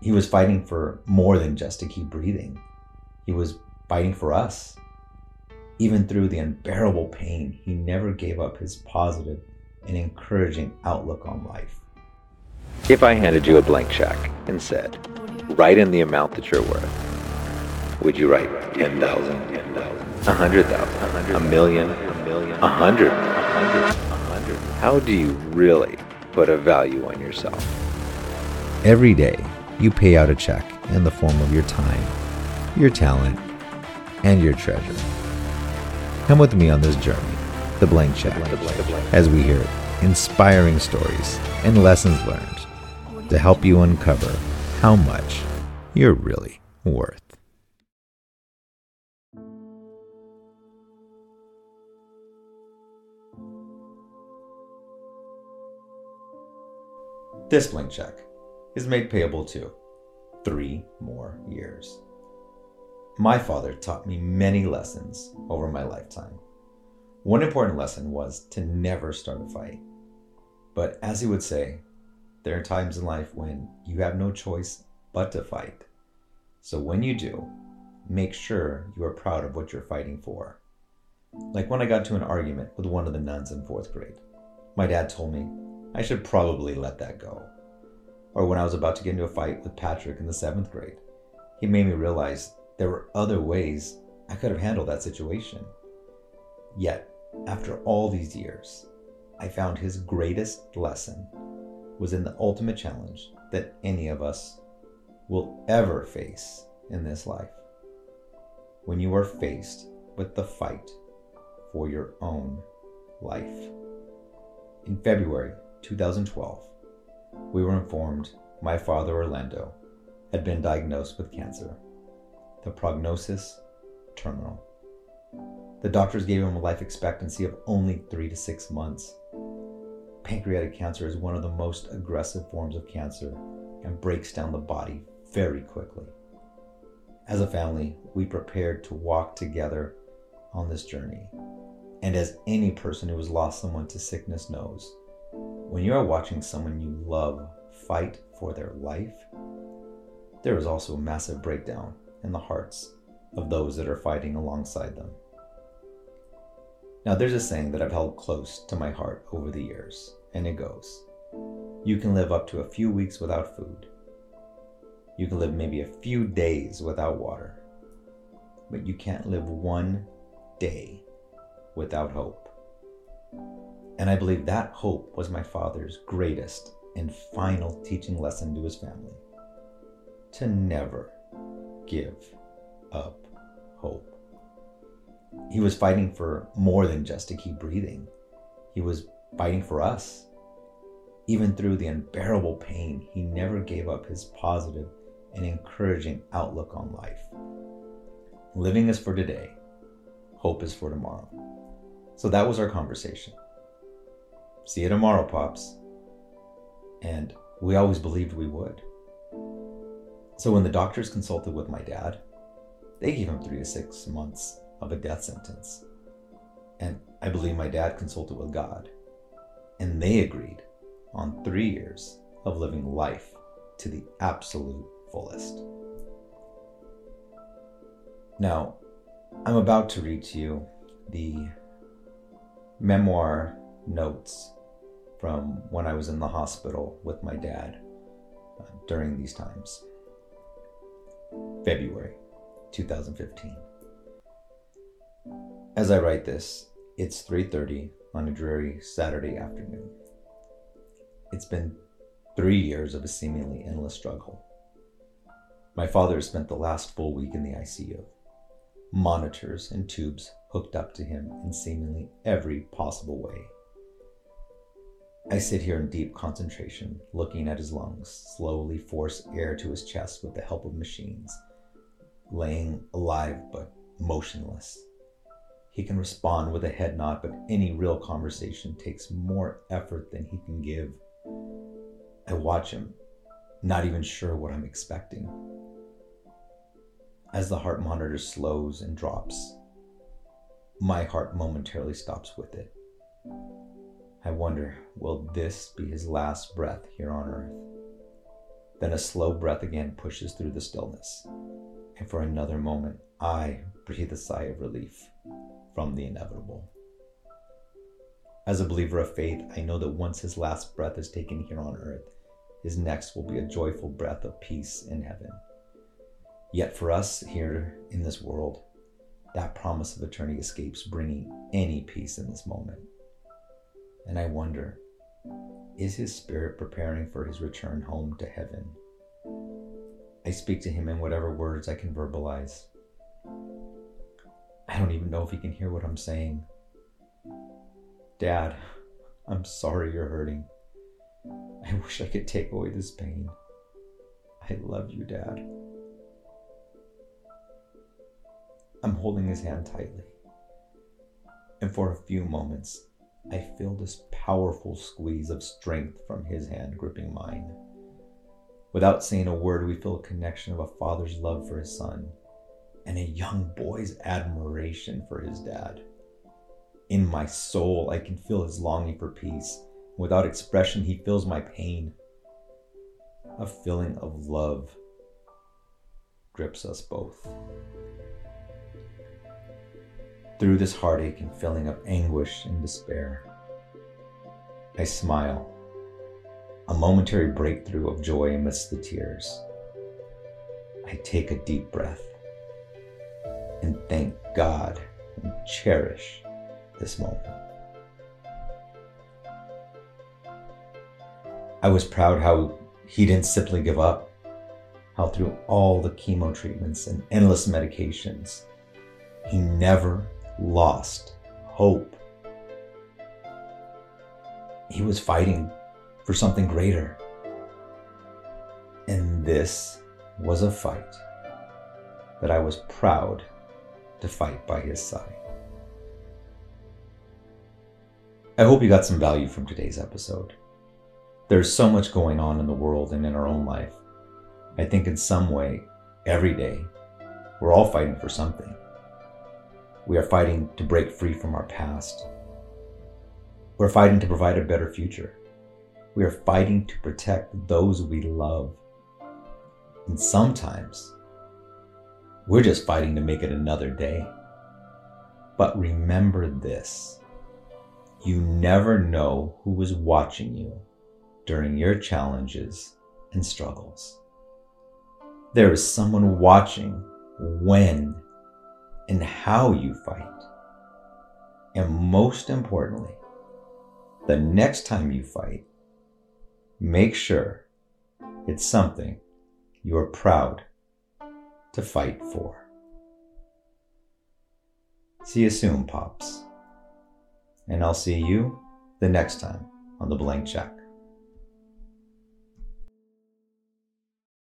he was fighting for more than just to keep breathing. He was fighting for us. Even through the unbearable pain, he never gave up his positive and encouraging outlook on life. If I handed you a blank check and said, write in the amount that you're worth, would you write 10,000, 100,000, a million, a million, a hundred, a hundred, a hundred? How do you really put a value on yourself? Every day, you pay out a check in the form of your time, your talent, and your treasure. Come with me on this journey, the blank check, as we hear inspiring stories and lessons learned to help you uncover how much you're really worth. This blank check is made payable to three more years. My father taught me many lessons over my lifetime. One important lesson was to never start a fight. But as he would say, there are times in life when you have no choice but to fight. So when you do, make sure you are proud of what you're fighting for. Like when I got to an argument with one of the nuns in fourth grade, my dad told me I should probably let that go. Or when I was about to get into a fight with Patrick in the seventh grade, he made me realize there were other ways I could have handled that situation. Yet, after all these years, I found his greatest lesson was in the ultimate challenge that any of us will ever face in this life. When you are faced with the fight for your own life. In February 2012, we were informed my father, Orlando, had been diagnosed with cancer. The prognosis terminal. The doctors gave him a life expectancy of only three to six months. Pancreatic cancer is one of the most aggressive forms of cancer and breaks down the body very quickly. As a family, we prepared to walk together on this journey. And as any person who has lost someone to sickness knows, when you are watching someone you love fight for their life, there is also a massive breakdown in the hearts of those that are fighting alongside them. Now, there's a saying that I've held close to my heart over the years, and it goes You can live up to a few weeks without food. You can live maybe a few days without water. But you can't live one day without hope. And I believe that hope was my father's greatest and final teaching lesson to his family to never give up hope. He was fighting for more than just to keep breathing, he was fighting for us. Even through the unbearable pain, he never gave up his positive and encouraging outlook on life. Living is for today, hope is for tomorrow. So that was our conversation. See you tomorrow, Pops. And we always believed we would. So when the doctors consulted with my dad, they gave him three to six months of a death sentence. And I believe my dad consulted with God. And they agreed on three years of living life to the absolute fullest. Now, I'm about to read to you the memoir notes from when I was in the hospital with my dad uh, during these times. February 2015. As I write this, it's 3:30 on a dreary Saturday afternoon. It's been 3 years of a seemingly endless struggle. My father spent the last full week in the ICU. Monitors and tubes hooked up to him in seemingly every possible way. I sit here in deep concentration, looking at his lungs slowly force air to his chest with the help of machines, laying alive but motionless. He can respond with a head nod, but any real conversation takes more effort than he can give. I watch him, not even sure what I'm expecting. As the heart monitor slows and drops, my heart momentarily stops with it. I wonder, will this be his last breath here on earth? Then a slow breath again pushes through the stillness. And for another moment, I breathe a sigh of relief from the inevitable. As a believer of faith, I know that once his last breath is taken here on earth, his next will be a joyful breath of peace in heaven. Yet for us here in this world, that promise of eternity escapes bringing any peace in this moment. And I wonder is his spirit preparing for his return home to heaven? I speak to him in whatever words I can verbalize. I don't even know if he can hear what I'm saying. Dad, I'm sorry you're hurting. I wish I could take away this pain. I love you, Dad. I'm holding his hand tightly. And for a few moments, I feel this powerful squeeze of strength from his hand gripping mine. Without saying a word, we feel a connection of a father's love for his son and a young boy's admiration for his dad. In my soul, I can feel his longing for peace. Without expression, he feels my pain. A feeling of love grips us both. Through this heartache and feeling of anguish and despair, I smile, a momentary breakthrough of joy amidst the tears. I take a deep breath and thank God and cherish this moment. I was proud how he didn't simply give up, how through all the chemo treatments and endless medications, he never lost hope. He was fighting for something greater. And this was a fight that I was proud to fight by his side. I hope you got some value from today's episode. There's so much going on in the world and in our own life. I think in some way, every day, we're all fighting for something. We are fighting to break free from our past. We're fighting to provide a better future. We are fighting to protect those we love. And sometimes we're just fighting to make it another day. But remember this you never know who is watching you during your challenges and struggles. There is someone watching when and how you fight. And most importantly, the next time you fight, make sure it's something you are proud to fight for. See you soon, Pops. And I'll see you the next time on the Blank Check.